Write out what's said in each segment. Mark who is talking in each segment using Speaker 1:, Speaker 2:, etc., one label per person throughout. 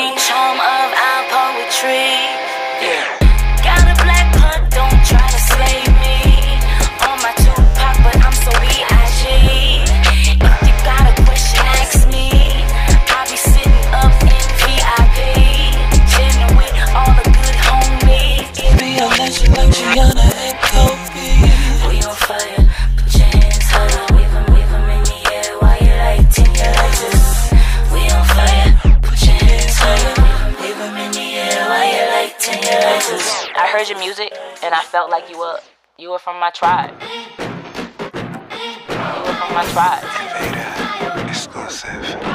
Speaker 1: strange home
Speaker 2: and
Speaker 1: I felt like you were you were from my tribe. You were from my tribe.
Speaker 3: Exclusive.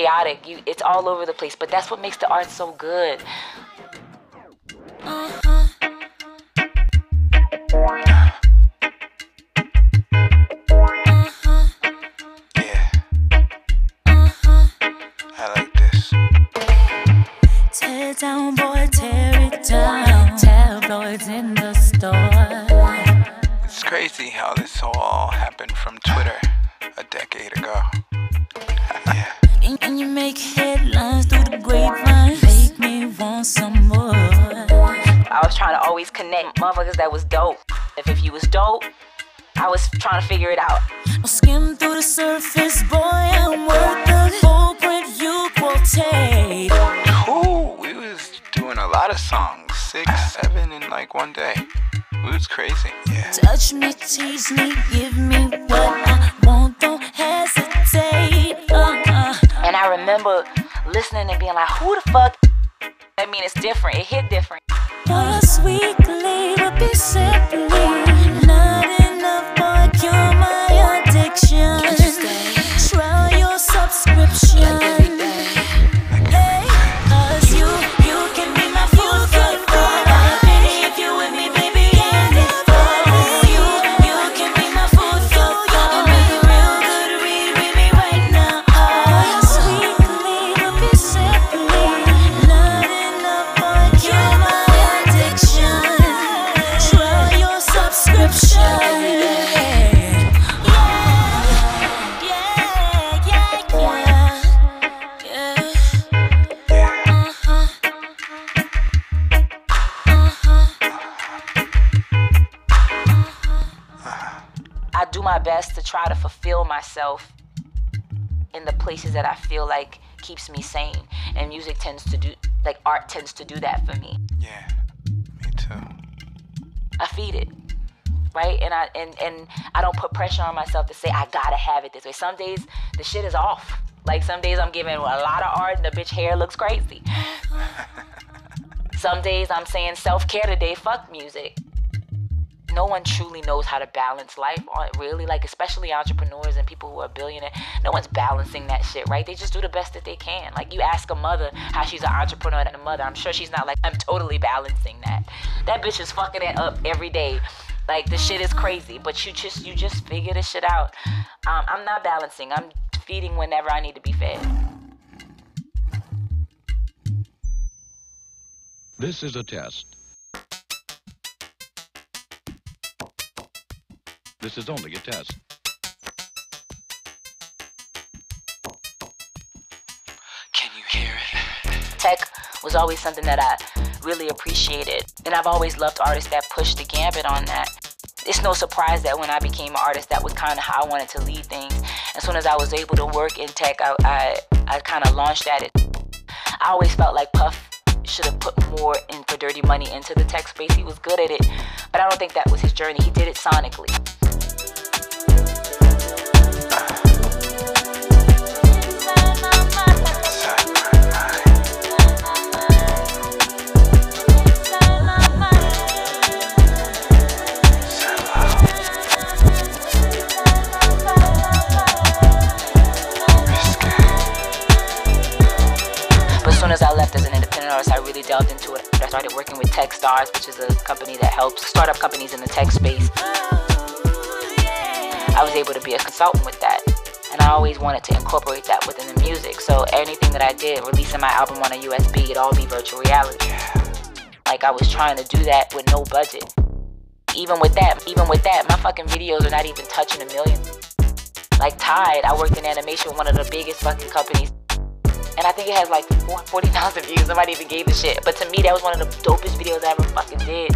Speaker 1: Chaotic. You, it's all over the place, but that's what makes the art so good.
Speaker 3: Yeah. I like this.
Speaker 1: Tear down, boy, tear it down. Tabloids in the store.
Speaker 3: It's crazy how this all happened from Twitter a decade ago. yeah.
Speaker 1: And, and you make headlines through the grapevine. Make me want some more. I was trying to always connect motherfuckers that was dope. If, if you was dope, I was trying to figure it out. I'll skim through the surface, boy, I'm worth the full print you quotate.
Speaker 3: Cool. We was doing a lot of songs, six, seven in like one day. It was crazy. Yeah.
Speaker 1: Touch me, tease me, give me what I want, remember listening and being like, who the fuck? I mean, it's different, it hit different. Sweetly, but be do my best to try to fulfill myself in the places that I feel like keeps me sane. And music tends to do like art tends to do that for me.
Speaker 3: Yeah. Me too.
Speaker 1: I feed it. Right? And I and, and I don't put pressure on myself to say I gotta have it this way. Some days the shit is off. Like some days I'm giving a lot of art and the bitch hair looks crazy. Some days I'm saying self-care today, fuck music. No one truly knows how to balance life, really. Like, especially entrepreneurs and people who are billionaires. No one's balancing that shit, right? They just do the best that they can. Like, you ask a mother how she's an entrepreneur and a mother. I'm sure she's not like, I'm totally balancing that. That bitch is fucking it up every day. Like, the shit is crazy, but you just, you just figure this shit out. Um, I'm not balancing. I'm feeding whenever I need to be fed.
Speaker 4: This is a test. This is only a test.
Speaker 3: Can you hear it?
Speaker 1: tech was always something that I really appreciated. And I've always loved artists that push the gambit on that. It's no surprise that when I became an artist, that was kind of how I wanted to lead things. As soon as I was able to work in tech, I, I, I kind of launched at it. I always felt like Puff should have put more in for Dirty Money into the tech space. He was good at it, but I don't think that was his journey. He did it sonically. Started working with Techstars, which is a company that helps startup companies in the tech space. Oh, I was able to be a consultant with that. And I always wanted to incorporate that within the music. So anything that I did, releasing my album on a USB, it'd all be virtual reality. Like I was trying to do that with no budget. Even with that, even with that, my fucking videos are not even touching a million. Like Tide, I worked in animation with one of the biggest fucking companies. And I think it has like 40,000 views. Nobody even gave a shit. But to me, that was one of the dopest videos I ever fucking did.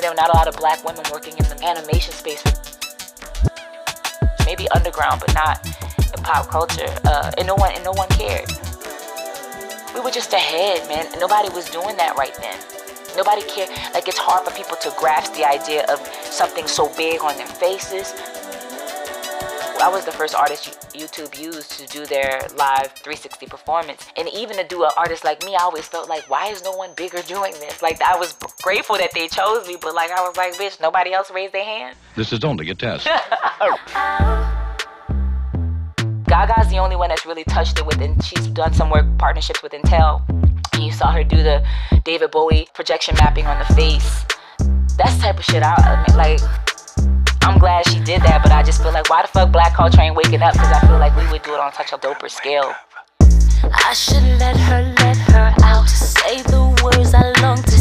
Speaker 1: There were not a lot of black women working in the animation space. Maybe underground, but not in pop culture. Uh, and no one, and no one cared. We were just ahead, man. Nobody was doing that right then. Nobody cared. Like it's hard for people to grasp the idea of something so big on their faces. I was the first artist YouTube used to do their live 360 performance. And even to do an artist like me, I always felt like, why is no one bigger doing this? Like, I was grateful that they chose me, but like, I was like, bitch, nobody else raised their hand.
Speaker 4: This is only a test.
Speaker 1: Gaga's the only one that's really touched it with, and she's done some work partnerships with Intel. And you saw her do the David Bowie projection mapping on the face. That's the type of shit I, like. I'm glad she did that, but I just feel like why the fuck Black Culture ain't waking up? Because I feel like we would do it on such a doper scale.
Speaker 5: I should let her let her out say the words I long to